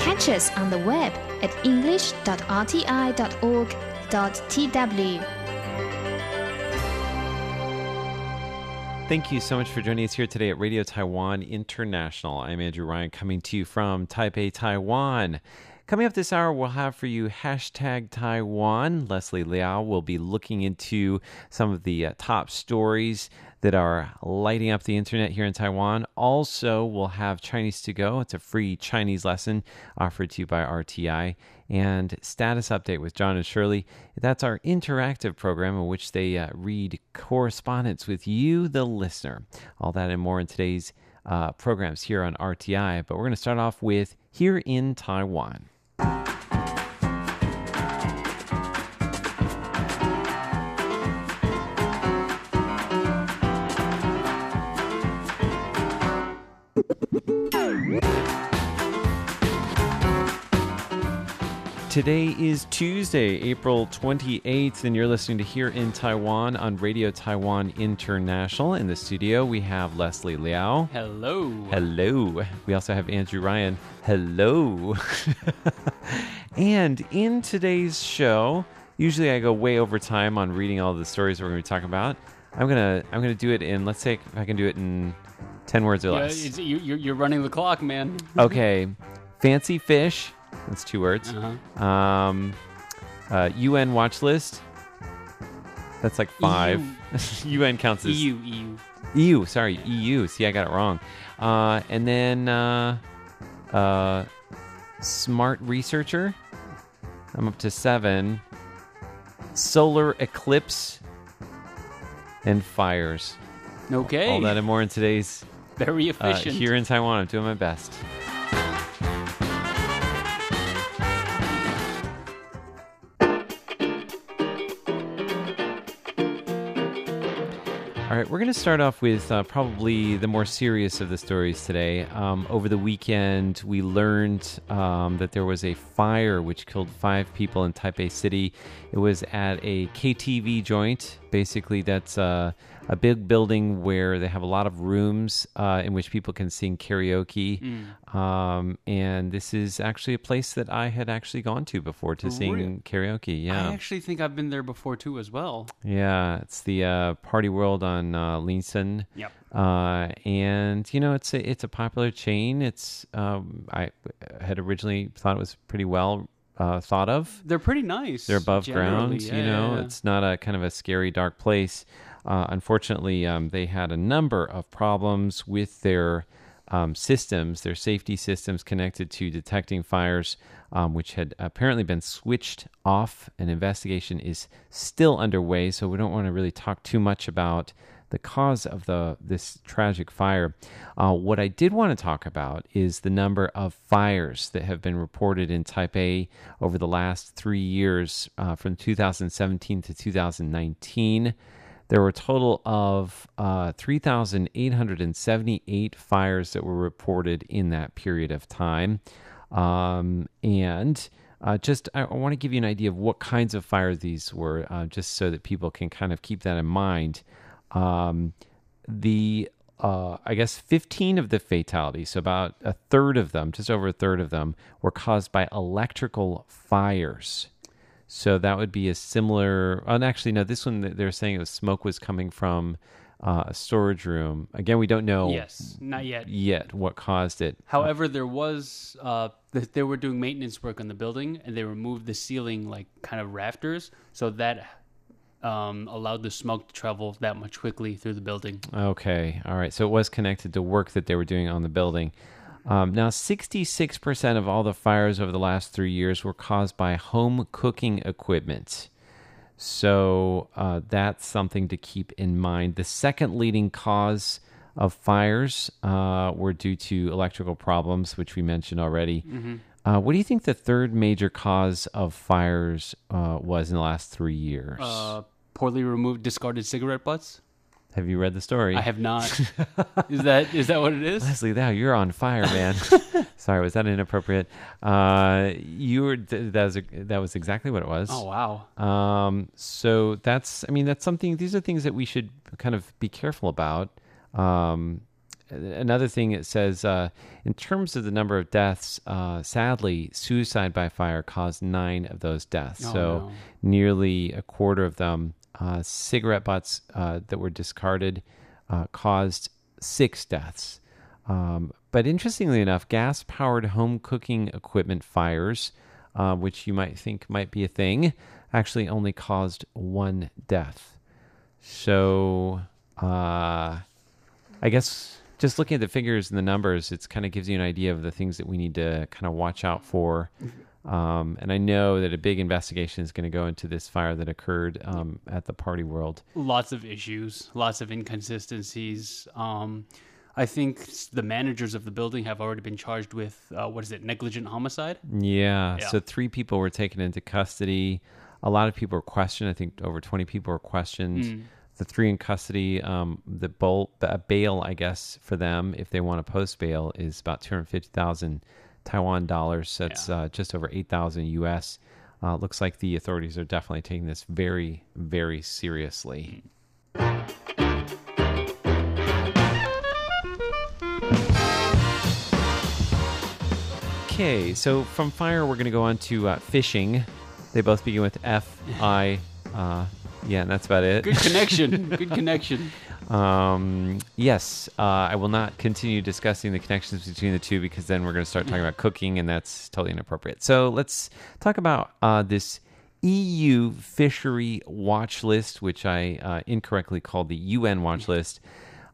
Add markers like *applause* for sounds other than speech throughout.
Catch us on the web at english.rti.org.tw. Thank you so much for joining us here today at Radio Taiwan International. I'm Andrew Ryan coming to you from Taipei, Taiwan. Coming up this hour, we'll have for you hashtag Taiwan. Leslie Liao will be looking into some of the uh, top stories that are lighting up the internet here in Taiwan. Also, we'll have Chinese to Go. It's a free Chinese lesson offered to you by RTI. And Status Update with John and Shirley. That's our interactive program in which they uh, read correspondence with you, the listener. All that and more in today's uh, programs here on RTI. But we're going to start off with Here in Taiwan. Today is Tuesday, April 28th, and you're listening to Here in Taiwan on Radio Taiwan International. In the studio, we have Leslie Liao. Hello. Hello. We also have Andrew Ryan. Hello. *laughs* and in today's show, usually I go way over time on reading all the stories we're going to be talking about. I'm gonna I'm gonna do it in let's say if I can do it in ten words or less. it's, you, you're, you're running the clock, man. *laughs* Okay, fancy fish. That's two words. Uh-huh. Um, uh, UN watch list. That's like five. *laughs* UN counts as EU, EU. EU. Sorry, EU. See, I got it wrong. Uh, and then uh, uh, smart researcher. I'm up to seven. Solar eclipse and fires. Okay. All that and more in today's Very uh, efficient. here in Taiwan. I'm doing my best. All right, we're going to start off with uh, probably the more serious of the stories today. Um, over the weekend, we learned um, that there was a fire which killed five people in Taipei City. It was at a KTV joint. Basically, that's uh, a big building where they have a lot of rooms uh, in which people can sing karaoke. Um, and this is actually a place that I had actually gone to before to sing Really? karaoke. Yeah. I actually think I've been there before too, as well. Yeah, it's the uh, Party World on uh, Linsen. Yep. Uh, and you know, it's a it's a popular chain. It's um, I had originally thought it was pretty well uh, thought of. They're pretty nice. They're above ground. generally. you know, yeah, yeah. it's not a kind of a scary dark place. Uh, unfortunately, um, they had a number of problems with their um, systems, their safety systems connected to detecting fires, um, which had apparently been switched off. An investigation is still underway, so we don't want to really talk too much about the cause of the this tragic fire. Uh, what I did want to talk about is the number of fires that have been reported in Taipei over the last three years, uh, from 2017 to 2019. There were a total of uh, 3,878 fires that were reported in that period of time. Um, and uh, just, I, I want to give you an idea of what kinds of fires these were, uh, just so that people can kind of keep that in mind. Um, the uh, I guess 15 of the fatalities, so about a third of them, just over a third of them, were caused by electrical fires. So that would be a similar. And actually, no, this one they're saying the smoke was coming from uh, a storage room. Again, we don't know Yes, not yet. yet what caused it. However, there was uh, th- they were doing maintenance work on the building, and they removed the ceiling like kind of rafters, so that um, allowed the smoke to travel that much quickly through the building. Okay, all right. So it was connected to work that they were doing on the building. Um, now, 66% of all the fires over the last three years were caused by home cooking equipment. So uh, that's something to keep in mind. The second leading cause of fires uh, were due to electrical problems, which we mentioned already. Uh, what do you think the third major cause of fires uh, was in the last three years? Uh, poorly removed discarded cigarette butts. Have you read the story? I have not. *laughs* is that is that what it is? Leslie, now you're on fire, man. *laughs* Sorry, was that inappropriate? Uh, you were th- that was that was exactly what it was. Oh wow. Um, so that's I mean that's something. These are things that we should kind of be careful about. Um, another thing it says uh, in terms of the number of deaths, uh, sadly, suicide by fire caused nine of those deaths. Oh, so no. nearly a quarter of them. Uh, cigarette butts uh, that were discarded uh, caused six deaths. Um, but interestingly enough, gas powered home cooking equipment fires, uh, which you might think might be a thing, actually only caused one death. So, uh, I guess just looking at the figures and the numbers, it kind of gives you an idea of the things that we need to kind of watch out for. Um, and I know that a big investigation is going to go into this fire that occurred um, at the Party World. lots of issues, lots of inconsistencies. Um, I think the managers of the building have already been charged with uh, what is it, negligent homicide? Yeah. Yeah. So three people were taken into custody. A lot of people were questioned. I think over 20 people were questioned. Mm. The three in custody, um, the bol- uh, bail, I guess, for them, if they want to post bail, is about 250,000 Taiwan dollars. It's Yeah. uh, just over 8,000 US. Uh, looks like the authorities are definitely taking this very, very seriously. Okay, so from fire, we're going to go on to uh, fishing. They both begin with F I. Uh, yeah, and that's about it. Good connection. *laughs* Good connection. Um, yes, uh, I will not continue discussing the connections between the two because then we're going to start talking about cooking, and that's totally inappropriate. So let's talk about uh, this EU fishery watch list, which I uh, incorrectly called the UN watch list.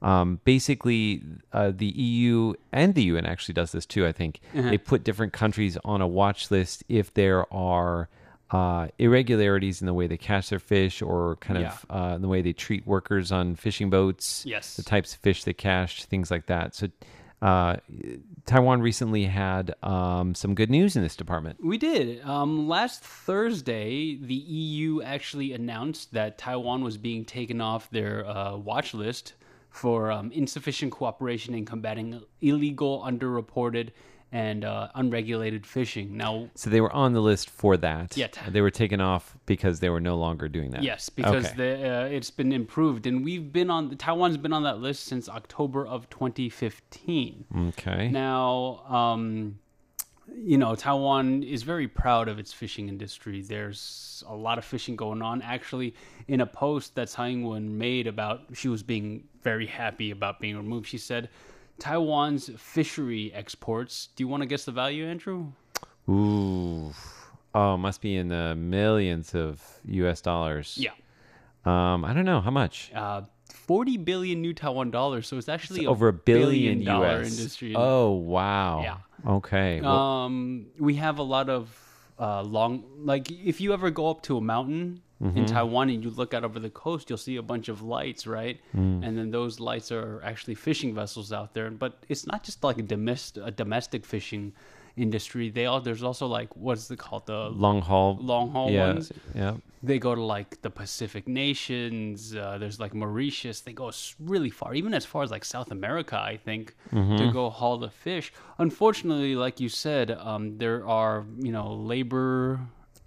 Um, basically, uh, the EU and the UN actually does this too. I think they put different countries on a watch list if there are uh, irregularities in the way they catch their fish or kind Yeah. of uh, the way they treat workers on fishing boats, Yes. the types of fish they catch, things like that. So, uh, Taiwan recently had um, some good news in this department. We did. Um, last Thursday, the EU actually announced that Taiwan was being taken off their uh, watch list for um, insufficient cooperation in combating illegal, underreported, and uh, unregulated fishing. Now, So they were on the list for that. Yeah. They were taken off because they were no longer doing that. Yes, because Okay. the, uh, it's been improved, and we've been on Taiwan's been on that list since October of 2015. Okay. Now, um, you know, Taiwan is very proud of its fishing industry. There's a lot of fishing going on. Actually, in a post that Tsai Ing-wen made about, she was being very happy about being removed. She said, "Taiwan's fishery exports. Do you want to guess the value, Andrew? Ooh. Oh, must be in the millions of U.S. dollars. Yeah, Um, I don't know how much. uh, 40 billion new Taiwan dollars. So it's actually Over a billion, dollar U.S. industry. Oh wow. Yeah. Okay. Well, um, we have a lot of uh, long, like if you ever go up to a mountain Mm-hmm. in Taiwan and you look out over the coast, you'll see a bunch of lights, right? Mm. And then those lights are actually fishing vessels out there. But it's not just like a domestic, a domestic fishing industry. They all there's also like what's it called the long haul. long haul yeah. ones. Yeah. They go to like the Pacific nations. Uh, there's like Mauritius. They go really far, even as far as like South America, I think, Mm-hmm. to go haul the fish. Unfortunately, like you said, um, there are you know labor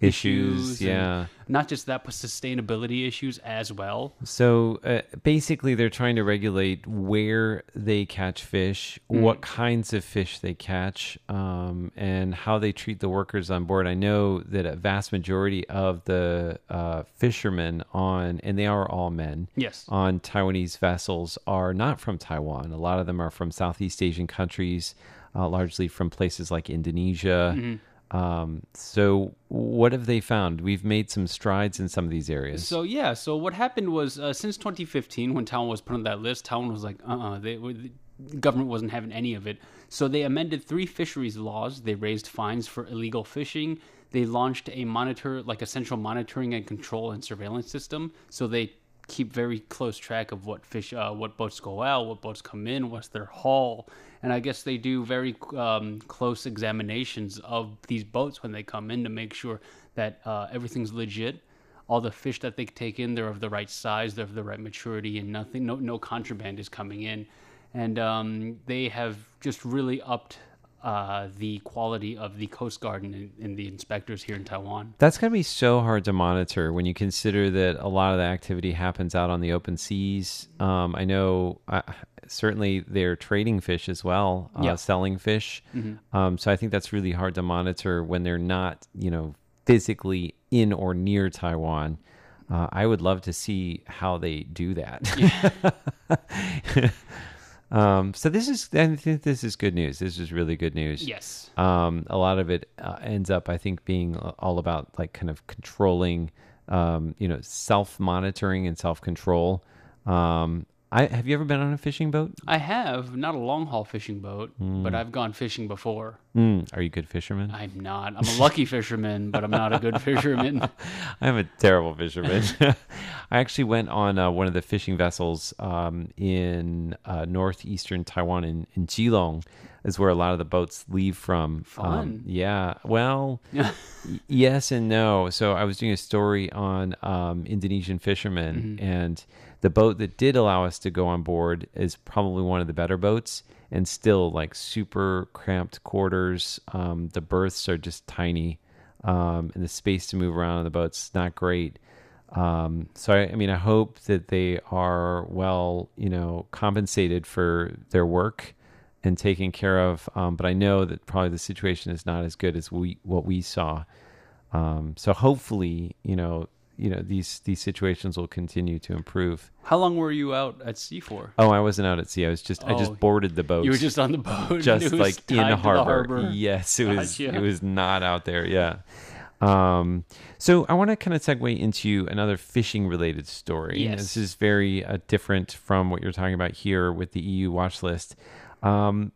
Issues, and yeah. not just that, but sustainability issues as well. So uh, basically, they're trying to regulate where they catch fish, Mm. what kinds of fish they catch, um, and how they treat the workers on board. I know that a vast majority of the uh, fishermen on, and they are all men, Yes. on Taiwanese vessels are not from Taiwan. A lot of them are from Southeast Asian countries, uh, largely from places like Indonesia. Mm-hmm. Um, so, what have they found? We've made some strides in some of these areas. So yeah, so what happened was uh, since 2015, when Taiwan was put on that list, Taiwan was like, uh-uh, they, the government wasn't having any of it. So they amended three fisheries laws. They raised fines for illegal fishing. They launched a monitor, like a central monitoring and control and surveillance system. So they keep very close track of what fish, uh, what boats go out, what boats come in, what's their haul, and I guess they do very um, close examinations of these boats when they come in to make sure that uh, everything's legit. All the fish that they take in they're of the right size they're of the right maturity and nothing no, no contraband is coming in. And um, they have just really upped uh, the quality of the coast guard and, and the inspectors here in taiwan That's going to be so hard to monitor when you consider that a lot of the activity happens out on the open seas. Um, I know, I, certainly they're trading fish as well, uh, Yeah. selling fish. Um, so I think that's really hard to monitor when they're not, you know, physically in or near Taiwan. Uh, I would love to see how they do that. *laughs* um, so this is, I think this is good news. This is really good news. Yes. Um, a lot of it uh, ends up, I think, being all about like kind of controlling, um, you know, self monitoring and self control. Um, I have you ever been on a fishing boat? I have not a long haul fishing boat, but I've gone fishing before. Mm, are you a good fisherman? I'm not. I'm a lucky fisherman, but I'm not a good *laughs* fisherman. *laughs* I'm a terrible fisherman. *laughs* I actually went on uh, one of the fishing vessels um, in uh, northeastern Taiwan in, in Keelung, is where a lot of the boats leave from. Um, Fun. yeah. Well, y- yes and no. So I was doing a story on um, Indonesian fishermen, and the boat that did allow us to go on board is probably one of the better boats, and still like super cramped quarters. Um, the berths are just tiny, um, and the space to move around on the boat's not great. Um, so I, I mean, I hope that they are well, you know, compensated for their work and taken care of. Um, but I know that probably the situation is not as good as we what we saw. Um, so hopefully, you know, you know these these situations will continue to improve. How long were you out at sea for? Oh, I wasn't out at sea. I was just I Oh, just boarded the boat. You were just on the boat. *laughs* just like in the harbor. Yes, it was. Gotcha. It was not out there. Yeah. Um, so I want to kind of segue into another fishing related story. Yes. This is very uh, different from what you're talking about here with the EU watch list. Um,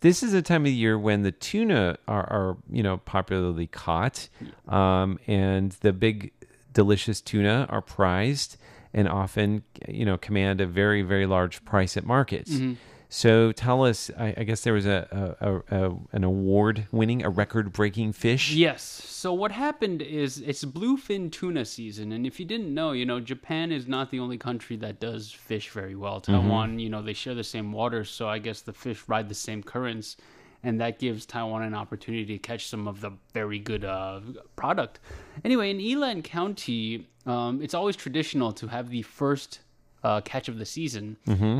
this is a time of year when the tuna are, are you know, popularly caught, um, and the big, delicious tuna are prized and often, you know, command a very, very large price at markets. Mm-hmm. So tell us, I, I guess there was a, a, a, a an award winning, a record breaking fish. Yes. So what happened is it's bluefin tuna season, and if you didn't know, you know Japan is not the only country that does fish very well. Taiwan, you know, they share the same waters, so I guess the fish ride the same currents, and that gives Taiwan an opportunity to catch some of the very good uh, product. Anyway, in Yilan County, um, it's always traditional to have the first uh, catch of the season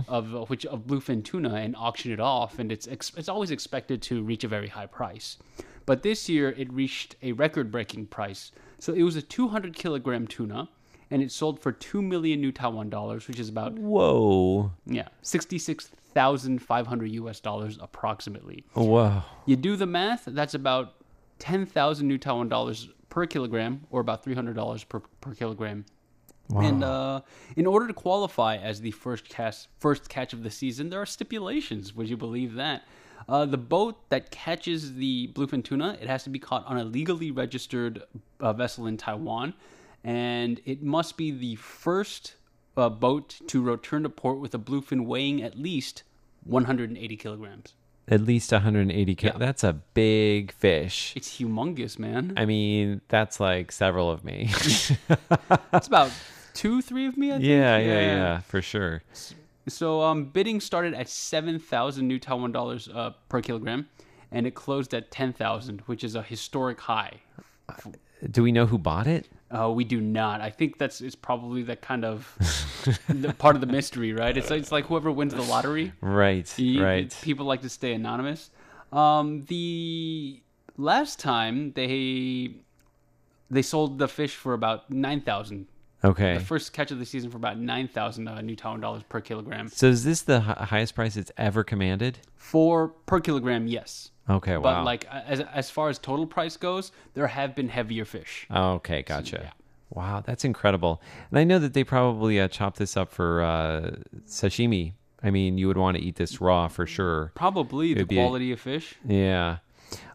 of uh, which of bluefin tuna and auction it off, and it's ex- it's always expected to reach a very high price. But this year it reached a record-breaking price. So it was a 200 kilogram tuna, and it sold for two million new Taiwan dollars, which is about Whoa. yeah 66,500 US dollars approximately. Oh, wow. You do the math, that's about 10,000 new Taiwan dollars per kilogram, or about $300 per, per kilogram. And uh, in order to qualify as the first catch, first catch of the season, there are stipulations. Would you believe that? Uh, the boat that catches the bluefin tuna, it has to be caught on a legally registered uh, vessel in Taiwan, and it must be the first uh, boat to return to port with a bluefin weighing at least 180 kilograms. At least 180 ki- Yeah. That's a big fish. It's humongous, man. I mean, that's like several of me. *laughs* It's about two, three of me. I think. yeah, yeah, yeah, for sure. So um, bidding started at seven thousand new Taiwan dollars uh, per kilogram, and it closed at ten thousand, which is a historic high. Do we know who bought it? Uh, we do not. I think that's it's probably that kind of the part of the mystery, right? It's it's like whoever wins the lottery. Right, You- right. People like to stay anonymous. Um, the last time they they sold the fish for about nine thousand. Okay. The first catch of the season for about nine thousand uh, new Taiwan dollars per kilogram. So is this the hi- highest price it's ever commanded? For per kilogram, yes. Okay, But wow. like as as far as total price goes, there have been heavier fish. Okay, gotcha. yeah. Wow, that's incredible. And I know that they probably uh, chop this up for uh, sashimi. I mean, you would want to eat this raw for sure. Probably the It'd a- quality of fish. Yeah.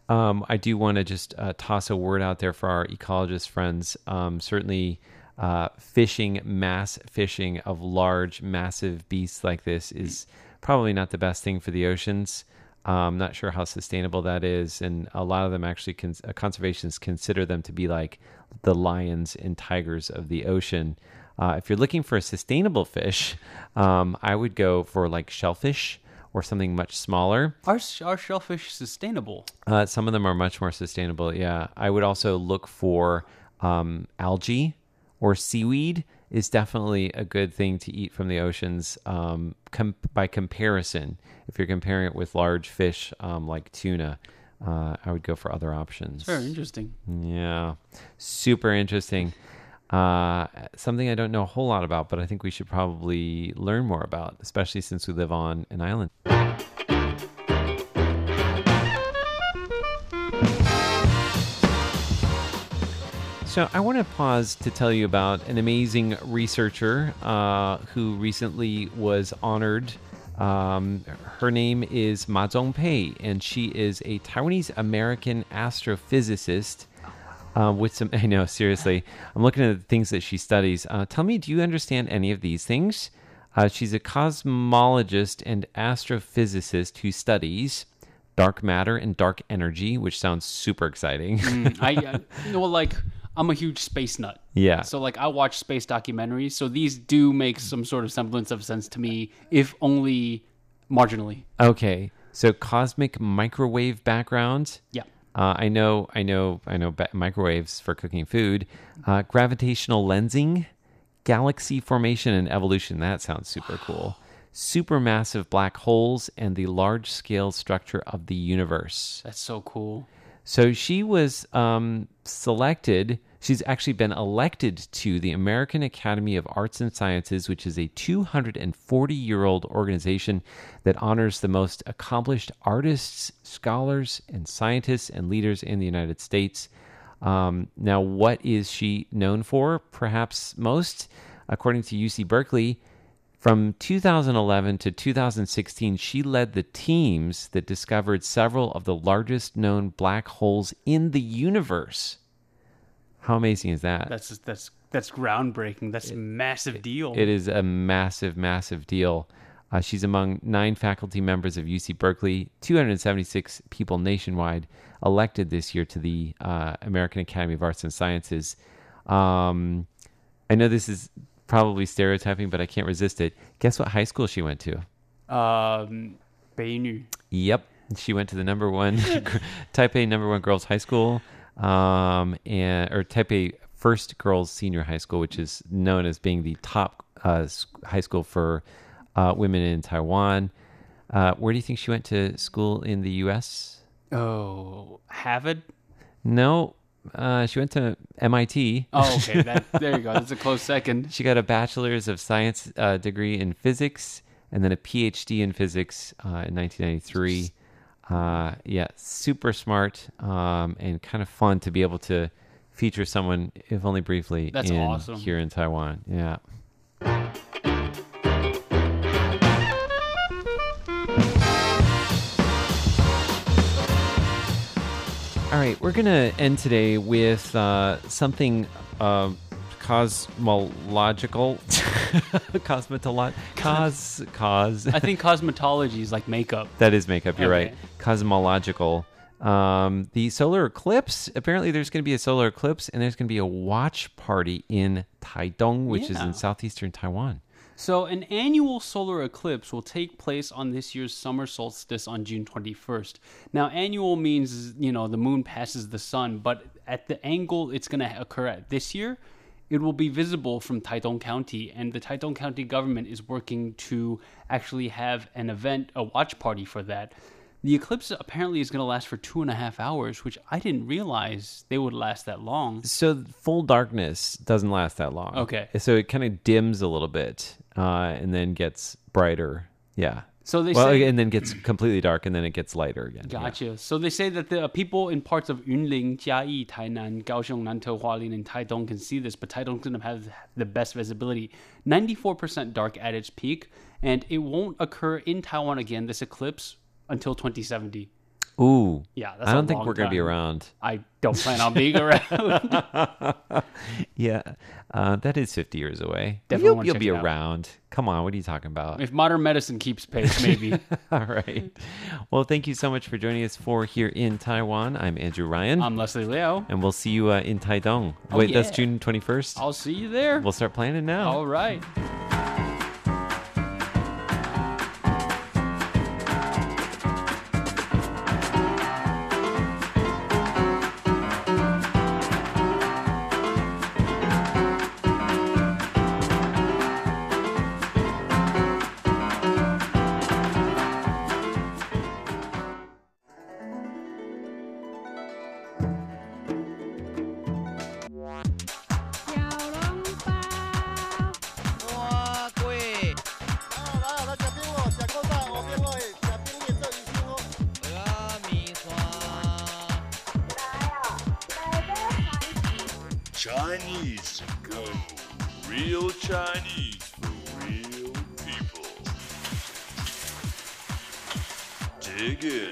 Um, I do want to just uh, toss a word out there for our ecologist friends. Um, certainly, uh, fishing, mass fishing of large, massive beasts like this is probably not the best thing for the oceans. I'm not sure how sustainable that is, and a lot of them actually, cons- uh, conservationists consider them to be like the lions and tigers of the ocean. Uh, if you're looking for a sustainable fish, um, I would go for like shellfish or something much smaller. Are are shellfish sustainable? Uh, some of them are much more sustainable. Yeah, I would also look for um, algae or seaweed is definitely a good thing to eat from the oceans um, com- by comparison. If you're comparing it with large fish um, like tuna, uh, I would go for other options. Very interesting. Yeah, super interesting. Uh, something I don't know a whole lot about, but I think we should probably learn more about, especially since we live on an island. So, I want to pause to tell you about an amazing researcher uh, who recently was honored. Um, her name is Ma Zhongpei, and she is a Taiwanese American astrophysicist. Uh, with some, *laughs* I know, seriously, I'm looking at the things that she studies. Uh, tell me, do you understand any of these things? Uh, she's a cosmologist and astrophysicist who studies dark matter and dark energy, which sounds super exciting. Mm, I, uh, you know, like I'm a huge space nut. yeah. So like I watch space documentaries, so these do make some sort of semblance of sense to me, if only marginally. Okay. So cosmic microwave background. Yeah. Uh, I know, I know, I know. Ba- microwaves for cooking food, uh, gravitational lensing, galaxy formation and evolution. That sounds super cool. Supermassive black holes and the large-scale structure of the universe. That's so cool. So she was um, selected. She's actually been elected to the American Academy of Arts and Sciences, which is a 240 year old organization that honors the most accomplished artists, scholars, and scientists and leaders in the United States. Um, now, what is she known for? Perhaps most, according to UC Berkeley, from 2011 to 2016, she led the teams that discovered several of the largest known black holes in the universe. How amazing is that? That's that's that's groundbreaking. That's a massive deal. It is a massive, massive deal. Uh, she's among nine faculty members of UC Berkeley, 276 people nationwide elected this year to the uh, American Academy of Arts and Sciences. Um, I know this is probably stereotyping, but I can't resist it. Guess what high school she went to? Um, 北女 Yep, she went to the number one *laughs* Taipei number one girls high school, um, and or Taipei first girls senior high school, which is known as being the top uh, high school for uh, women in Taiwan. Uh, where do you think she went to school in the U.S.? Oh, Harvard. No, uh, she went to MIT. Oh, okay. That, there you go. That's a close second. *laughs* She got a bachelor's of science uh, degree in physics and then a PhD in physics uh, in 1993. Uh, yeah, super smart um, and kind of fun to be able to feature someone, if only briefly, That's in, awesome. here in Taiwan. Yeah. All right, we're going to end today with uh, something uh, cosmological. *laughs* Cosmetolo- cos, cos. I think cosmetology is like makeup. That is makeup. You're Okay. right. Cosmological. Um, the solar eclipse. Apparently, there's going to be a solar eclipse, and there's going to be a watch party in Taidong, which is in southeastern Taiwan. So, an annual solar eclipse will take place on this year's summer solstice on June 21st. Now, annual means, you know, the moon passes the sun, but at the angle it's going to occur at this year, it will be visible from Taidong County, and the Taidong County government is working to actually have an event, a watch party for that. The eclipse apparently is going to last for two and a half hours, which I didn't realize they would last that long. So full darkness doesn't last that long. Okay. So it kind of dims a little bit, uh, and then gets brighter. Yeah. So they well, say, and then gets completely dark, and then it gets lighter again. Yeah. Gotcha. So they say that the people in parts of Yunlin, Jiayi, Tainan, Kaohsiung, Nantou, Hualien, and Taidong can see this, but going to have the best visibility. 94% dark at its peak, and it won't occur in Taiwan again, this eclipse, until 2070. Ooh. Yeah, that's I don't think we're going to be around. I don't plan on being around. *laughs* Yeah, uh, that is 50 years away. Definitely you'll you'll be it out. around. Come on, what are you talking about? if modern medicine keeps pace, maybe. *laughs* All right. Well, thank you so much for joining us for here in Taiwan. I'm Andrew Ryan, I'm Leslie Liao. and we'll see you uh, in Taidong. Oh, Wait, that's. June 21st. I'll see you there. We'll start planning now. All right. Chinese go. Real Chinese for real people. Dig in.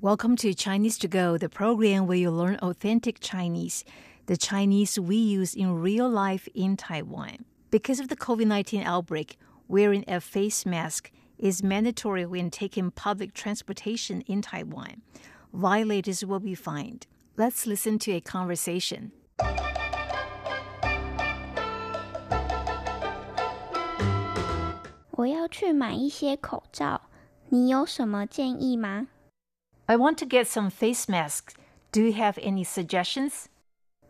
Welcome to Chinese to Go, the program where you learn authentic Chinese, the Chinese we use in real life in Taiwan. Because of the COVID 19 outbreak, wearing a face mask is mandatory when taking public transportation in Taiwan. Violators will be fined. Let's listen to a conversation. 我要去买一些口罩，你有什么建议吗？ I want to get some face masks. Do you have any suggestions?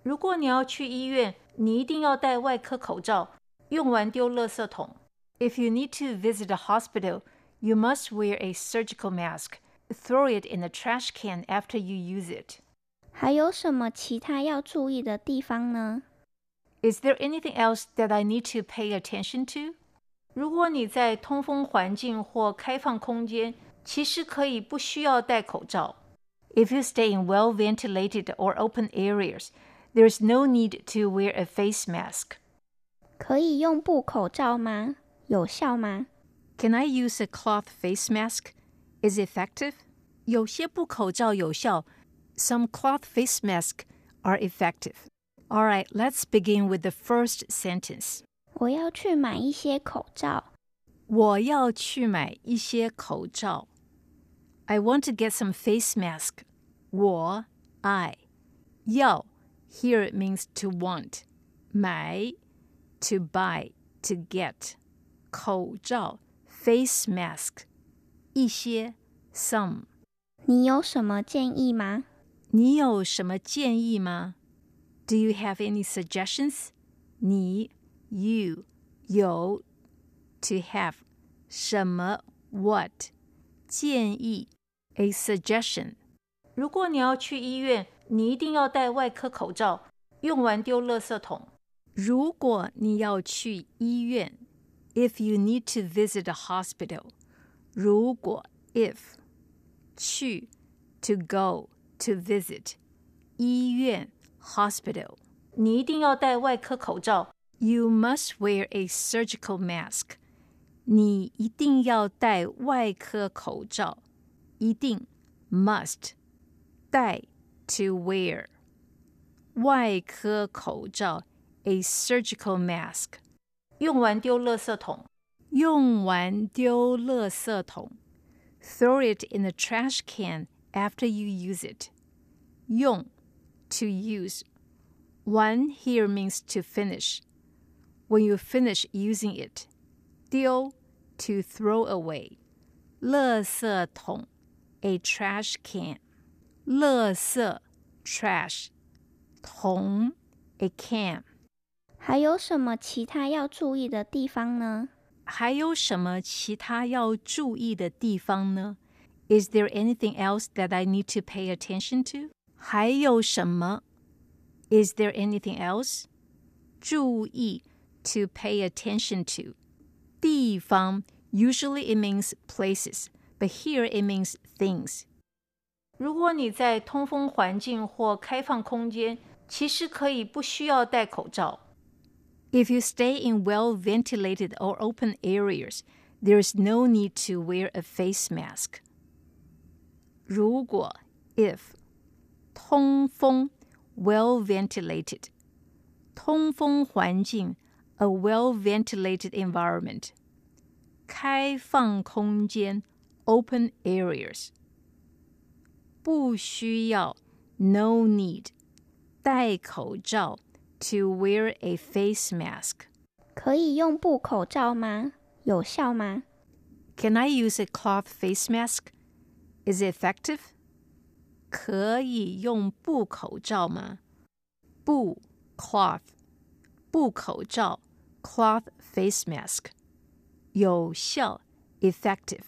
如果你要去医院，你一定要戴外科口罩，用完丢垃圾桶。If you need to visit a hospital, you must wear a surgical mask. Throw it in the trash can after you use it. 还有什么其他要注意的地方呢？ Is there anything else that I need to pay attention to? 如果你在通风环境或开放空间，其实可以不需要戴口罩。If you stay in well ventilated or open areas, there is no need to wear a face mask. 可以用布口罩吗？有效吗？ Can I use a cloth face mask? Is it effective? 有些布口罩有效。 Some cloth face masks are effective. All right, let's begin with the first sentence. 我要去买一些口罩。我要去买一些口罩。I want to get some face mask. 我 I 要 here it means to want. 买 to buy to get. 口罩 face mask. 一些 some. 你有什么建议吗？ 你有什么建议吗？Do you have any suggestions? 你 you 有 to have 什么 what 建议 a suggestion。如果你要去医院，你一定要戴外科口罩，用完丢垃圾桶。如果你要去医院，if you need to visit a hospital，如果 if 去 to go to visit 医院 hospital，你一定要戴外科口罩。You must wear a surgical mask。你一定要戴外科口罩，一定 must 戴 to wear 外科口罩 a surgical mask。用完丢垃圾桶，用完丢垃圾桶。Throw it in the trash can after you use it. 用 to use. One here means to finish. When you finish using it. 丢 to throw away. 垃圾桶 a trash can. 垃圾 trash. 桶 a can. 还有什么其他要注意的地方呢？还有什么其他要注意的地方呢 ？Is there anything else that I need to pay attention to？还有什么？Is there anything else？注意 to pay attention to 地方 usually it means places, but here it means things. 如果你在通风环境或开放空间，其实可以不需要戴口罩。If you stay in well ventilated or open areas, there is no need to wear a face mask. 如果 if 通风 well ventilated 通风环境 a well ventilated environment 开放空间 open areas 不需要 no need 戴口罩 to wear a face mask 可以用布口罩吗？有效吗？ Can I use a cloth face mask? Is it effective? 可以用布口罩吗？布 cloth 布口罩 cloth face mask 有效 effective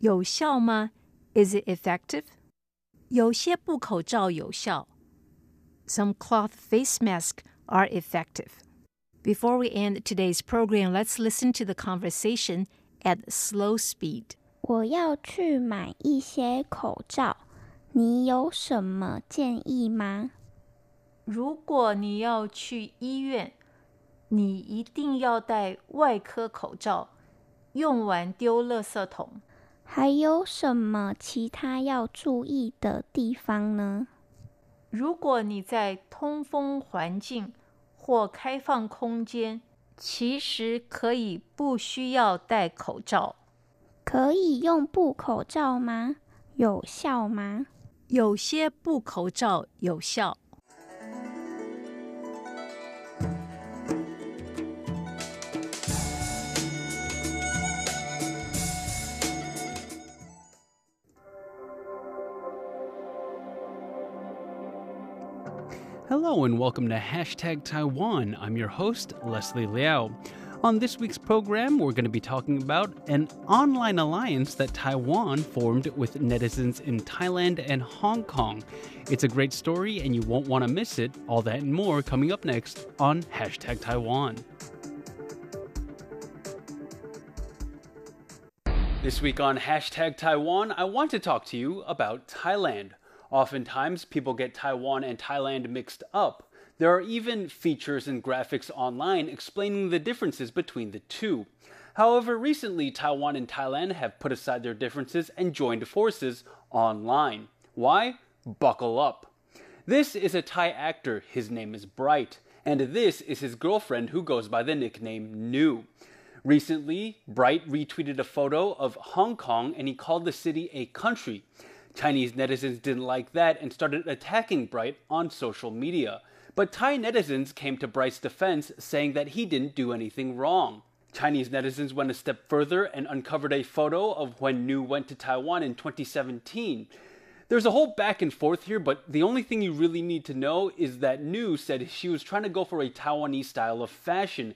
有效吗？Is it effective? 有些布口罩有效。Some cloth face masks are effective. Before we end today's program, let's listen to the conversation at slow speed. 我要去买一些口罩，你有什么建议吗？如果你要去医院，你一定要戴外科口罩，用完丢垃圾桶。还有什么其他要注意的地方呢？如果你在通风环境或开放空间，其实可以不需要戴口罩。可以用布口罩吗？有效吗？有些布口罩有效。 Hello and welcome to Hashtag Taiwan. I'm your host, Leslie Liao. On this week's program, we're going to be talking about an online alliance that Taiwan formed with netizens in Thailand and Hong Kong. It's a great story and you won't want to miss it. All that and more coming up next on Hashtag Taiwan. This week on Hashtag Taiwan, I want to talk to you about Thailand. Oftentimes, people get Taiwan and Thailand mixed up. There are even features and graphics online explaining the differences between the two. However, recently, Taiwan and Thailand have put aside their differences and joined forces online. Why? Buckle up. This is a Thai actor, his name is Bright, and this is his girlfriend who goes by the nickname Nu. Recently, Bright retweeted a photo of Hong Kong and he called the city a country. Chinese netizens didn't like that and started attacking Bright on social media. But Thai netizens came to Bright's defense, saying that he didn't do anything wrong. Chinese netizens went a step further and uncovered a photo of when Nu went to Taiwan in 2017. There's a whole back and forth here, but the only thing you really need to know is that Nu said she was trying to go for a Taiwanese style of fashion.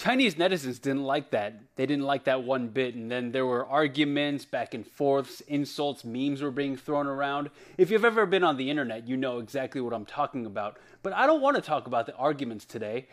Chinese netizens didn't like that. They didn't like that one bit. And then there were arguments, back and forths, insults, memes were being thrown around. If you've ever been on the internet, you know exactly what I'm talking about. But I don't want to talk about the arguments today.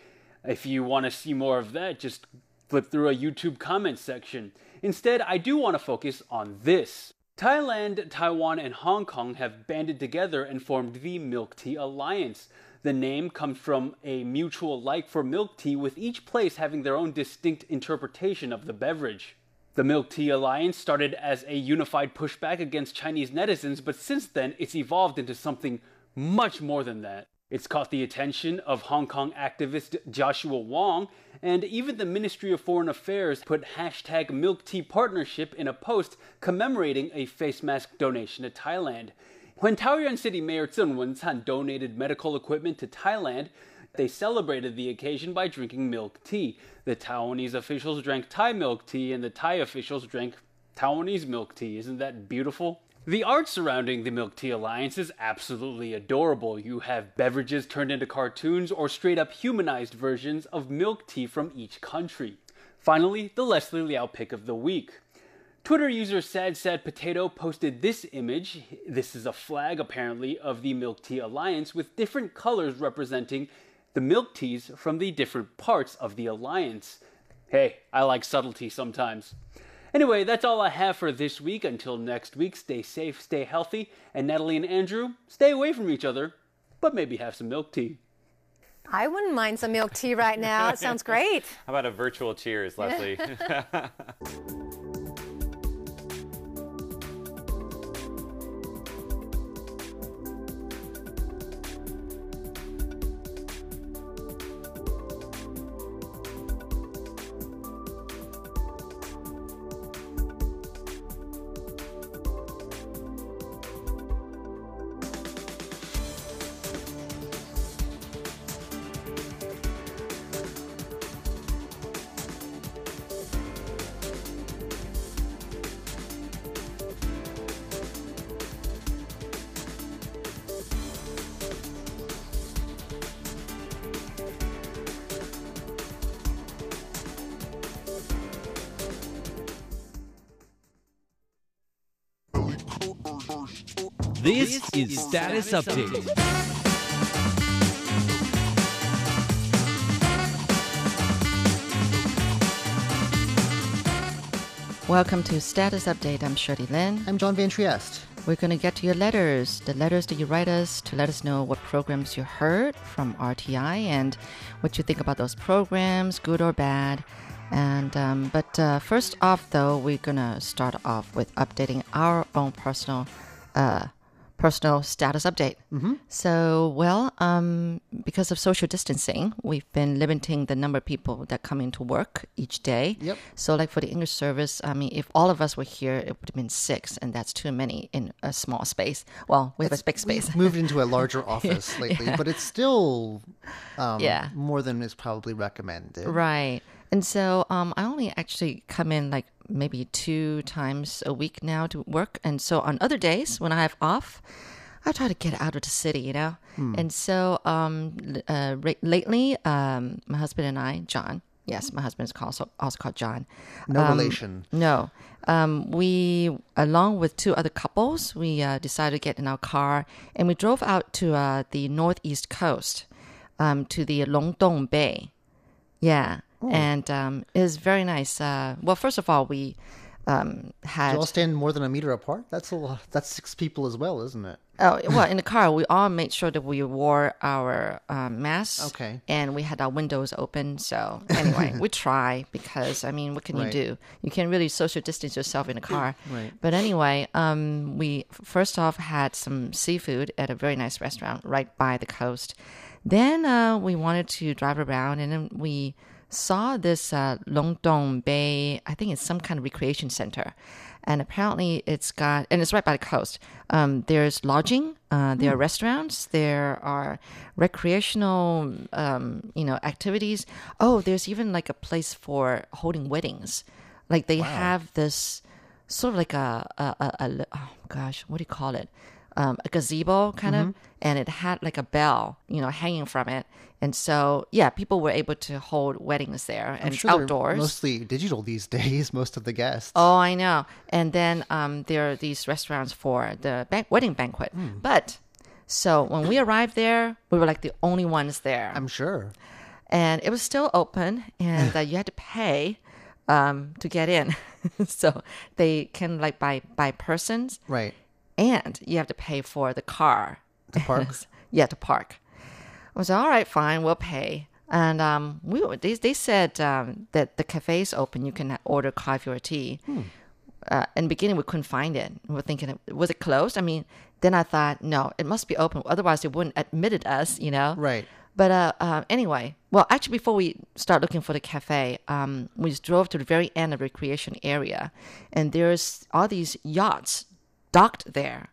If you want to see more of that, just flip through a YouTube comment section. Instead, I do want to focus on this. Thailand, Taiwan, and Hong Kong have banded together and formed the Milk Tea Alliance. The name comes from a mutual like for milk tea, with each place having their own distinct interpretation of the beverage. The Milk Tea Alliance started as a unified pushback against Chinese netizens, but since then it's evolved into something much more than that. It's caught the attention of Hong Kong activist Joshua Wong, and even the Ministry of Foreign Affairs put hashtag Milk Tea Partnership in a post commemorating a face mask donation to Thailand. When Taoyuan City Mayor Cheng Wen-tsan donated medical equipment to Thailand, they celebrated the occasion by drinking milk tea. The Taiwanese officials drank Thai milk tea, and the Thai officials drank Taiwanese milk tea. Isn't that beautiful? The art surrounding the Milk Tea Alliance is absolutely adorable. You have beverages turned into cartoons or straight up humanized versions of milk tea from each country. Finally, the Leslie Liao pick of the week. Twitter user Sad Sad Potato posted this image. This is a flag, apparently, of the Milk Tea Alliance with different colors representing the milk teas from the different parts of the alliance. Hey, I like subtlety sometimes. Anyway, that's all I have for this week. Until next week, stay safe, stay healthy, and Natalie and Andrew, stay away from each other, but maybe have some milk tea. I wouldn't mind some milk tea right now. It sounds great. *laughs* How about a virtual cheers, Leslie? *laughs* *laughs* This is Status Update. Welcome to Status Update. I'm Shirley Lin. I'm John Van Trieste. we're going to get to your letters, the letters that you write us to let us know what programs you heard from RTI and what you think about those programs, good or bad. And um, but uh, first off, though, we're gonna start off with updating our own personal uh, personal status update. Mm-hmm. So, well, um, because of social distancing, we've been limiting the number of people that come into work each day. Yep. So, like for the English service, I mean, if all of us were here, it would have been six, and that's too many in a small space. Well, we have a big space. We've moved into a larger *laughs* office lately, but it's still um, Yeah. more than is probably recommended. Right. And so um, I only actually come in like maybe two times a week now to work. And so on other days when I have off, I try to get out of the city, you know? And so um, uh, lately, um, my husband and I, John, yes, my husband is also, also called John. No Um, relation. No. Um, we, along with two other couples, we uh, decided to get in our car and we drove out to uh, the northeast coast, um, to the Longdong Bay. Yeah. And um, it was very nice. Uh, well, first of all, we um, had. you all stand more than a meter apart? That's a lot. That's six people as well, isn't it? Oh, well, in the car, we all made sure that we wore our um, masks. Okay. And we had our windows open. So, anyway, we try because, I mean, what can Right. you do? You can't really social distance yourself in a car. *clears throat* Right. But anyway, um, we first off had some seafood at a very nice restaurant right by the coast. Then uh, we wanted to drive around and then we saw this uh, Longdong Bay, I think it's some kind of recreation center. And apparently it's got, and it's right by the coast. Um, there's lodging, uh, there are restaurants, there are recreational, um, you know, activities. Oh, there's even like a place for holding weddings. Like they have this sort of like a, a, a, a oh gosh, what do you call it? Um, a gazebo kind of, and it had like a bell, you know, hanging from it. And so, yeah, people were able to hold weddings there and I'm it's sure outdoors. Mostly digital these *laughs* days. Most of the guests. Oh, I know. And then um, there are these restaurants for the ban- wedding banquet. Hmm. But so when we arrived there, we were like the only ones there. I'm sure. and it was still open, and uh, you had to pay um, to get in. *laughs* so they can like by by persons, Right. And you have to pay for the car To park? *laughs* yeah, to park. I was all right, fine, we'll pay. And um, we they they said um, that the cafe is open. You can order coffee or tea. Uh, in the beginning, we couldn't find it. We were thinking, was it closed? I mean, then I thought, no, it must be open. Otherwise, they wouldn't admitted us. You know, Right. but uh, uh, anyway, well, actually, before we start looking for the cafe, um, we just drove to the very end of the recreation area, and there's all these yachts docked there.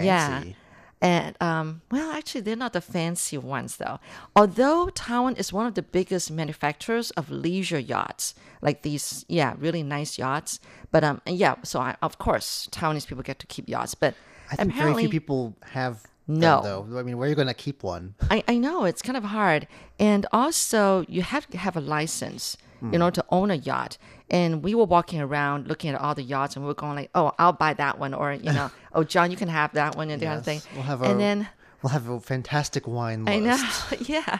Yeah. Fancy. And um, well, actually, they're not the fancy ones though. Although Taiwan is one of the biggest manufacturers of leisure yachts, like these, yeah, really nice yachts. But um, yeah, so I, of course, Taiwanese people get to keep yachts. But I think very few people have. Them, No. though. I mean, where are you going to keep one? I, I know it's kind of hard. And also, you have to have a license in hmm. order to own a yacht. And we were walking around looking at all the yachts and we were going like, oh, I'll buy that one. Or, you know, *laughs* oh, John, you can have that one and that kind of thing. We'll have and a- then We'll have a fantastic wine list. I know, *laughs* yeah.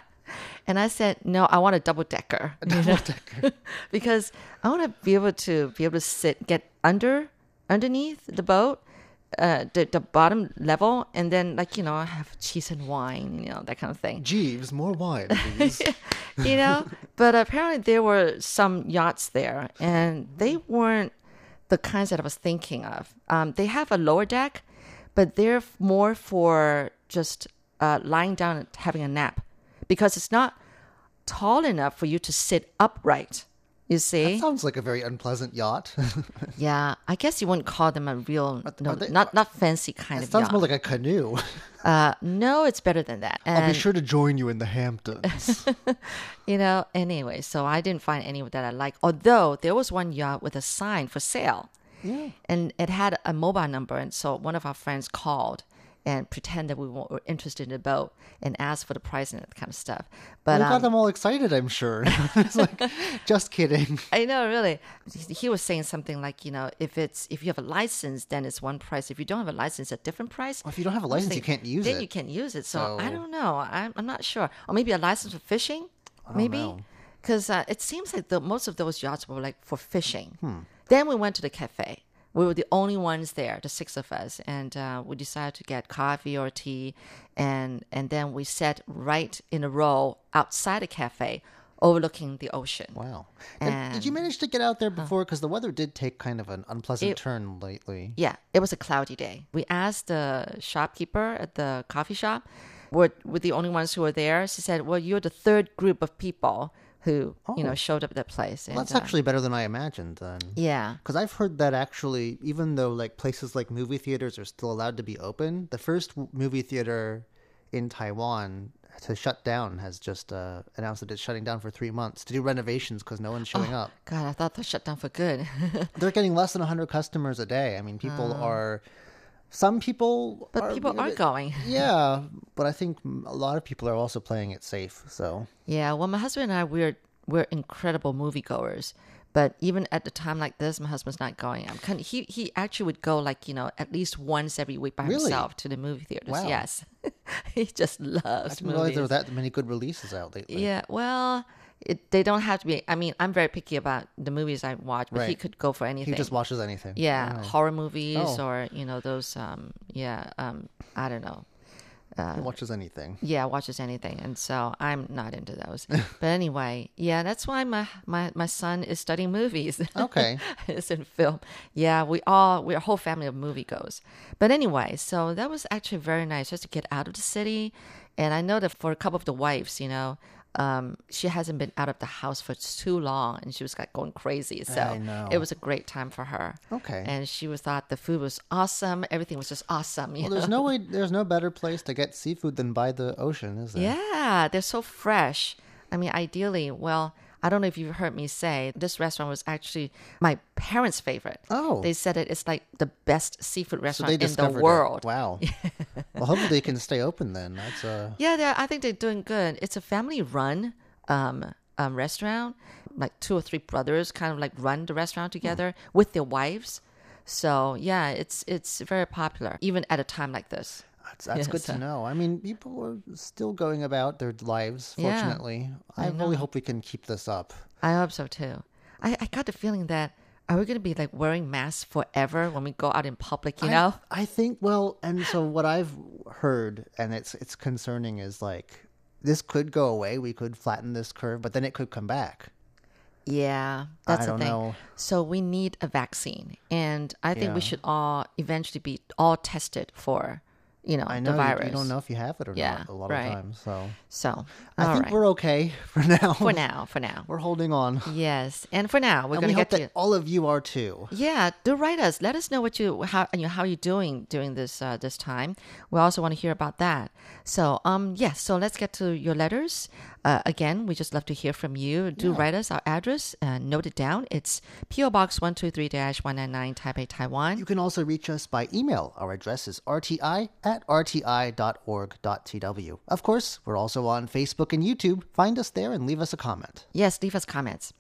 And I said, no, I want a double decker. Double decker. *laughs* because I want to be able to be able to sit, get under, underneath the boat, uh, the, the bottom level, and then like, you know, I have cheese and wine, you know, that kind of thing. Jeeves, more wine, *laughs* please. you know but apparently there were some yachts there and they weren't the kinds that i was thinking of um, they have a lower deck but they're more for just uh, lying down and having a nap because it's not tall enough for you to sit upright you see That sounds like a very unpleasant yacht. *laughs* yeah i guess you wouldn't call them a real no, are they- not not fancy kind of it sounds yacht more like a canoe. *laughs* uh, no it's better than that I'll be sure to join you in the Hamptons. *laughs* you know anyway so i didn't find any that i like although there was one yacht with a sign for sale Yeah. and it had a mobile number and so one of our friends called and pretend that we were interested in the boat and ask for the price and that kind of stuff but you got um, them all excited, I'm sure. *laughs* it's like, *laughs* just kidding. I know, really. He- was saying something like, you know, if it's if you have a license, then it's one price. If you don't have a license, a different price. Well, if you don't have a license, you can't use then it. Then you can't use it. So, I don't know. I'm, I'm not sure. Or maybe a license for fishing. maybe because uh, it seems like the most of those yachts were like for fishing. Hmm. Then we went to the cafe. We were the only ones there, the six of us, and uh, we decided to get coffee or tea, and and then we sat right in a row outside the cafe, overlooking the ocean. Wow. And did you manage to get out there before? Because the weather did take kind of an unpleasant It- turn lately. Yeah, it was a cloudy day. We asked the shopkeeper at the coffee shop, we're, we're the only ones who were there. She said, Well, you're the third group of people who, you know, Oh. showed up at that place. Well, that's And, uh, actually better than I imagined then. Yeah. Because I've heard that actually, even though like places like movie theaters are still allowed to be open, the first movie theater in Taiwan to shut down has just uh, announced that it's shutting down for three months to do renovations because no one's showing up. God, I thought they shut down for good. They're getting less than 100 customers a day. I mean, people are. Some people. But are people are bit- going. *laughs* yeah, but I think a lot of people are also playing it safe. So Yeah, well, my husband and I we're we're incredible moviegoers. But even at the time like this, my husband's not going. I'm kind of, he he actually would go like you know at least once every week by Really? himself to the movie theaters. Wow. Yes, *laughs* he just loves I didn't realize there were that many good releases out lately. Yeah, well, it, they don't have to be. I mean, I'm very picky about the movies I watch, but he could go for anything. He just watches anything. Yeah, horror movies Oh. or you know those. Um, yeah, um, I don't know. He watches anything. Yeah, watches anything, and so I'm not into those. *laughs* but anyway, yeah, that's why my my my son is studying movies. *laughs* Okay. is in film. Yeah, we all we're a whole family of movie goes. But anyway, so that was actually very nice just to get out of the city. And I know that for a couple of the wives, you know, um, she hasn't been out of the house for too long, and she was like going crazy. So it was a great time for her. Okay. and she was thought the food was awesome. Everything was just awesome. Well, know? there's no way. *laughs* There's no better place to get seafood than by the ocean, is there? Yeah, they're so fresh. I mean, ideally, well, I don't know if you've heard me say this restaurant was actually my parents' favorite. Oh. They said it, it's like the best seafood So restaurant they in the world. It. Wow. *laughs* well, hopefully they can stay open then. That's uh. Yeah, I think they're doing good. It's a family-run um, um, restaurant. Like two or three brothers kind of like run the restaurant Hmm. together with their wives. So yeah, it's it's very popular even at a time like this. That's, that's Yeah, good to know. I mean, people are still going about their lives. Yeah, Fortunately, I, I really hope we can keep this up. I hope so too. I, I got the feeling that are we going to be like wearing masks forever when we go out in public? You I- know? I think well, and so what I've heard, and it's it's concerning, is like this could go away. We could flatten this curve, but then it could come back. Yeah, that's the thing. know. So we need a vaccine, and I think we should all eventually be all tested for, you know, I know the you- virus. you, don't know if you have it or Yeah, not a lot right. of times. So So I think right. we're okay *laughs* for now. for now. For now, we're holding on. yes, and for now, we're going we to get that all of you are too. Yeah, do write us. Let us know what you how you know, how you're doing during this uh, this time. We also want to hear about that. So um yes, so let's get to your letters. Uh, again, we just love to hear from you. Do write us our address. Uh, note it down. It's PO Box one two three one nine nine Taipei, Taiwan. You can also reach us by email. Our address is rti at rti.org.tw. Of course, we're also on Facebook and YouTube. Find us there and leave us a comment. Yes, leave us comments.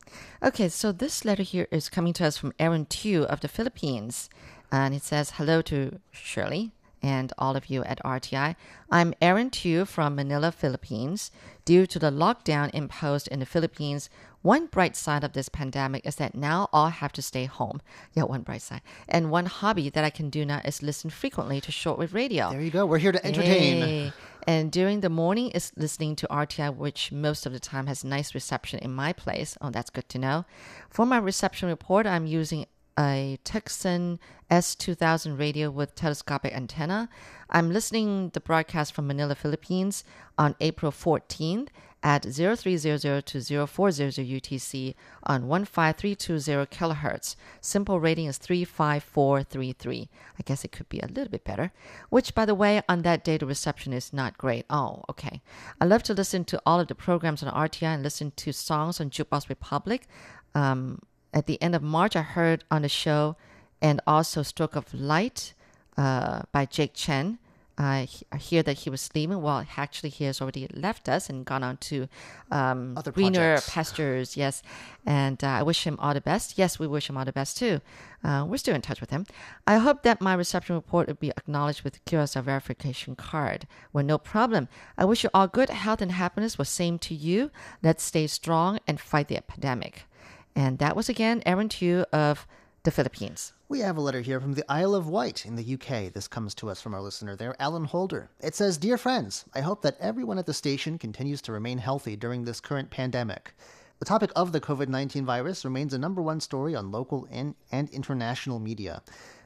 Okay, so this letter here is coming to us from Aaron Tu of the Philippines. And it says, Hello to Shirley and all of you at RTI. I'm Aaron Tu from Manila, Philippines. Due to the lockdown imposed in the Philippines, one bright side of this pandemic is that now all have to stay home. Yeah, one bright side. And one hobby that I can do now is listen frequently to shortwave radio. There you go. We're here to entertain. Yay. And during the morning is listening to RTI, which most of the time has nice reception in my place. Oh, that's good to know. For my reception report, I'm using a Tecsun S2000 radio with telescopic antenna. I'm listening the broadcast from Manila, Philippines on April 14th at 0300 to 0400 UTC on 15320 kilohertz. SINPO rating is 35433. I guess it could be a little bit better. Which, by the way, on that day the reception is not great. Oh, okay. I love to listen to all of the programs on RTI and listen to songs on Jukebox Republic. Um, at the end of March, I heard on the show and also Stroke of Light uh, by Jake Chen. I hear that he was leaving. Well, actually, he has already left us and gone on to um, Other greener projects. pastures. Yes, and uh, I wish him all the best. Yes, we wish him all the best too. Uh, we're still in touch with him. I hope that my reception report will be acknowledged with QSL verification card. Well, no problem. I wish you all good health and happiness. Well, same to you. Let's stay strong and fight the epidemic. And that was again Aaron Tu of the Philippines. We have a letter here from the Isle of Wight in the UK. This comes to us from our listener there, Alan Holder. It says Dear friends, I hope that everyone at the station continues to remain healthy during this current pandemic. The topic of the COVID 19 virus remains a number one story on local and, and international media.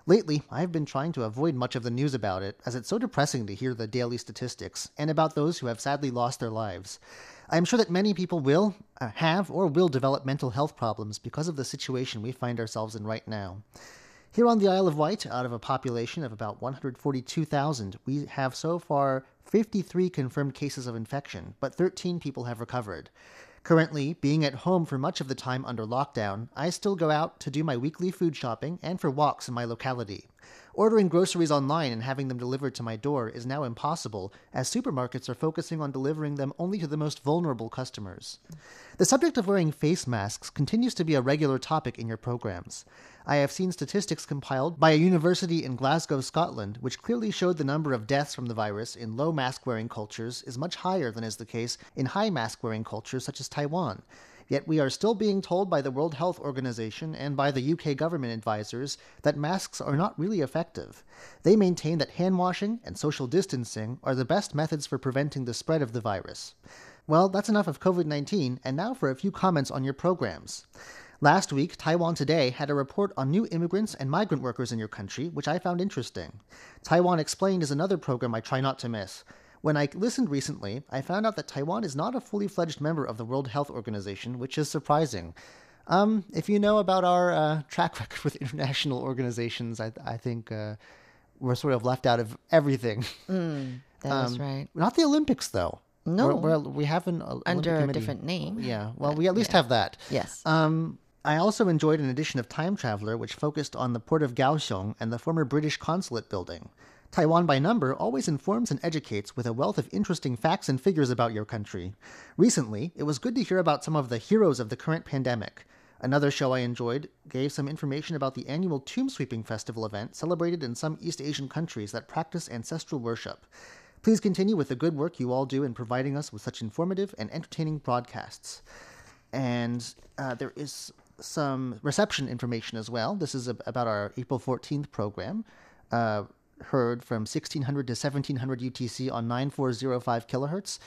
Lately, I've been trying to avoid much of the news about it, as it's so depressing to hear the daily statistics and about those who have sadly lost their lives. I am sure that many people will, uh, have, or will develop mental health problems because of the situation we find ourselves in right now. Here on the Isle of Wight, out of a population of about 142,000, we have so far 53 confirmed cases of infection, but 13 people have recovered. Currently, being at home for much of the time under lockdown, I still go out to do my weekly food shopping and for walks in my locality. Ordering groceries online and having them delivered to my door is now impossible, as supermarkets are focusing on delivering them only to the most vulnerable customers. The subject of wearing face masks continues to be a regular topic in your programs. I have seen statistics compiled by a university in Glasgow, Scotland, which clearly showed the number of deaths from the virus in low mask wearing cultures is much higher than is the case in high mask wearing cultures such as Taiwan. Yet we are still being told by the World Health Organization and by the UK government advisors that masks are not really effective. They maintain that hand washing and social distancing are the best methods for preventing the spread of the virus. Well, that's enough of COVID 19, and now for a few comments on your programs. Last week, Taiwan Today had a report on new immigrants and migrant workers in your country, which I found interesting. Taiwan Explained is another program I try not to miss. When I listened recently, I found out that Taiwan is not a fully fledged member of the World Health Organization, which is surprising. Um, if you know about our uh, track *laughs* record with international organizations, I, I think uh, we're sort of left out of everything. Mm, that *laughs* is right. Not the Olympics, though. No. we're, we're, we have an Olympic Under a different name. Yeah, well, we at least yeah. have that. Yes. Um, I also enjoyed an edition of Time Traveler, which focused on the port of Kaohsiung and the former British consulate building. Taiwan by Number always informs and educates with a wealth of interesting facts and figures about your country. Recently, it was good to hear about some of the heroes of the current pandemic. Another show I enjoyed gave some information about the annual Tomb Sweeping Festival event celebrated in some East Asian countries that practice ancestral worship. Please continue with the good work you all do in providing us with such informative and entertaining broadcasts. And uh, there is some reception information as well. This is ab- about our April 14th program, uh, heard from 1600 to 1700 UTC on 9405 kilohertz.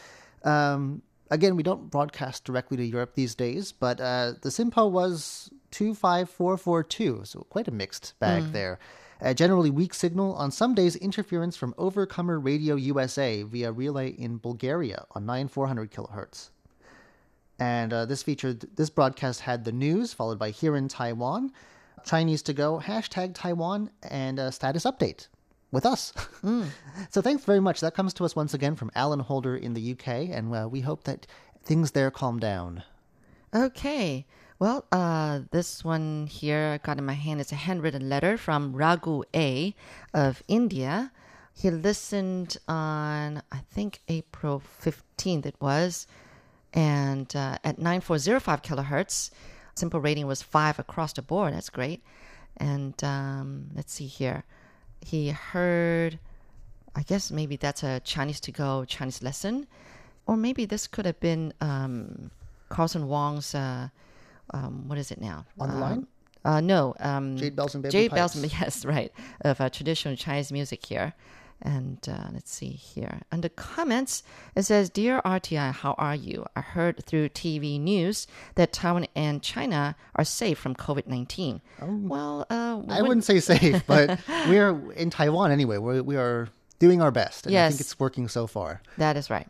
Um, again, we don't broadcast directly to Europe these days, but uh, the SINPO was 25442, so quite a mixed bag there. Uh, generally weak signal, on some days interference from Overcomer Radio USA via relay in Bulgaria on 9400 kilohertz. And uh, this featured this broadcast had the news followed by here in Taiwan, Chinese to go hashtag Taiwan and a status update with us. *laughs* so thanks very much. That comes to us once again from Alan Holder in the UK, and uh, we hope that things there calm down. Okay. Well, uh, this one here I got in my hand is a handwritten letter from Raghu A of India. He listened on, I think, April 15th it was, and uh, at 9405 kilohertz. SINPO rating was 5 across the board. That's great. And um, let's see here. He heard, I guess maybe that's a Chinese to go Chinese lesson. Or maybe this could have been um, Carlson Wong's, uh, um, what is it now? On the line? Uh, no. Um, Jade Bells and Bamboo Jade Bells, *laughs* yes, right. Of uh, traditional Chinese music here. And uh, let's see here. Under comments, it says, Dear RTI, how are you? I heard through TV news that Taiwan and China are safe from COVID 19. well, uh, I wouldn't say safe, *laughs* but we're in Taiwan anyway. We're, we are doing our best, and I think Yes. it's working so far. That is right.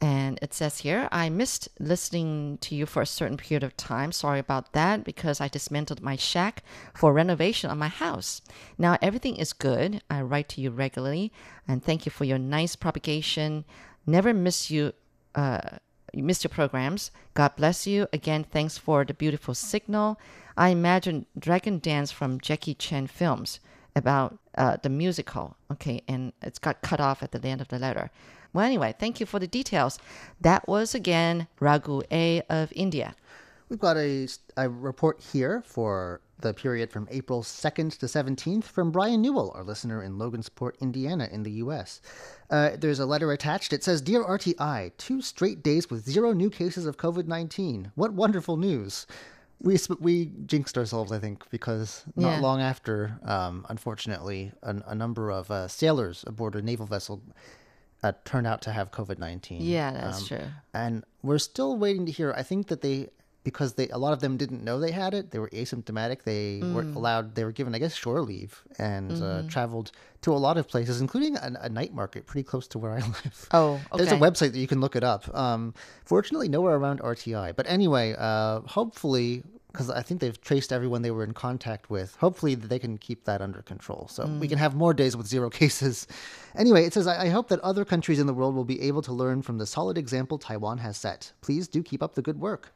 And it says here, I missed listening to you for a certain period of time. Sorry about that because I dismantled my shack for renovation on my house. Now everything is good. I write to you regularly and thank you for your nice propagation. Never miss you. Uh, you missed your programs. God bless you. Again, thanks for the beautiful signal. I imagine Dragon Dance from Jackie Chan films about uh, the musical. Okay, and it's got cut off at the end of the letter. Well, anyway, thank you for the details. That was again Raghu A of India. We've got a, a report here for the period from April 2nd to 17th from Brian Newell, our listener in Logansport, Indiana, in the U.S. Uh, there's a letter attached. It says Dear RTI, two straight days with zero new cases of COVID 19. What wonderful news! we we jinxed ourselves, I think, because not Yeah. long after, um, unfortunately, a, a number of uh, sailors aboard a naval vessel uh, turned out to have COVID nineteen. Yeah, that's true. And we're still waiting to hear. I think that they because they a lot of them didn't know they had it. They were asymptomatic. They were Mm. allowed. They were given, I guess, shore leave and uh, Mm-hmm. traveled to a lot of places, including a, a night market pretty close to where I *laughs* live. Oh, There's a website that you can look it up. Um, fortunately, nowhere around RTI. But anyway, uh, hopefully, because I think they've traced everyone they were in contact with. Hopefully, they can keep that under control, so we can have more days with zero *laughs* cases. Anyway, it says, I, hope that other countries in the world will be able to learn from the solid example Taiwan has set. Please do keep up the good work.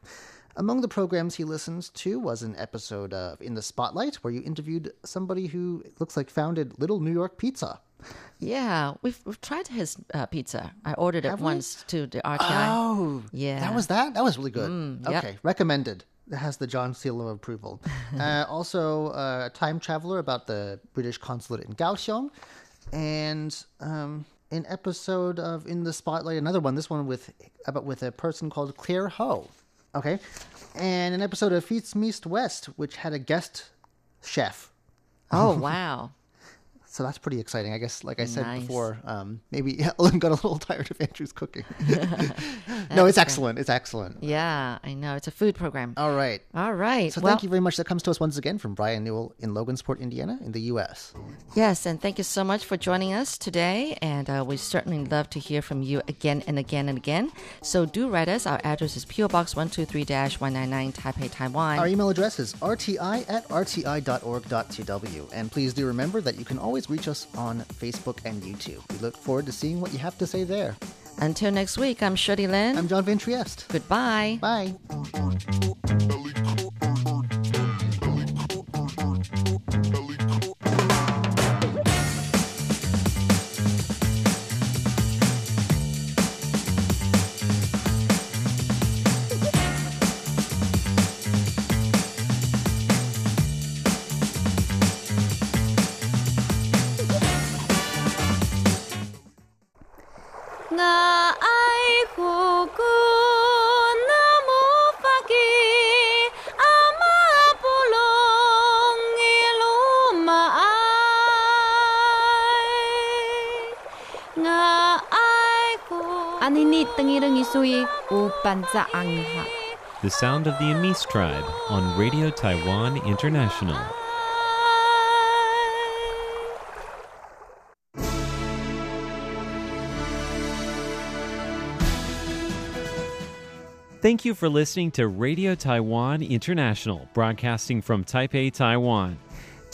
Among the programs he listens to was an episode of In the Spotlight, where you interviewed somebody who looks like founded Little New York Pizza. Yeah, we've, we've tried his uh, pizza. I ordered it we? once to the RTI. Oh, Yeah. That was that. That was really good. Mm, yep. Okay, recommended. Has the John seal of approval. *laughs* uh, also, uh, time traveler about the British consulate in Kaohsiung, and um, an episode of In the Spotlight, another one. This one with about with a person called Claire Ho. Okay, and an episode of Feast Meast West, which had a guest chef. Oh, *laughs* wow. So that's pretty exciting. I guess, like I said Nice. before, um, maybe *laughs* Ellen got a little *laughs* tired of Andrew's cooking. *laughs* no, it's excellent. It's excellent. Yeah, I know. It's a food program. All right. All right. So well, thank you very much. That comes to us once again from Brian Newell in Logansport, Indiana, in the U.S. Yes, and thank you so much for joining us today. And uh, we certainly love to hear from you again and again and again. So do write us. Our address is PO Box 123 199 Taipei, Taiwan. Our email address is rti at rti.org.tw. And please do remember that you can always reach us on Facebook and YouTube. We look forward to seeing what you have to say there. Until next week, I'm Shirley Lin. I'm John Van Trieste. Goodbye. Bye. The sound of the Amis tribe on Radio Taiwan International. Thank you for listening to Radio Taiwan International, broadcasting from Taipei, Taiwan.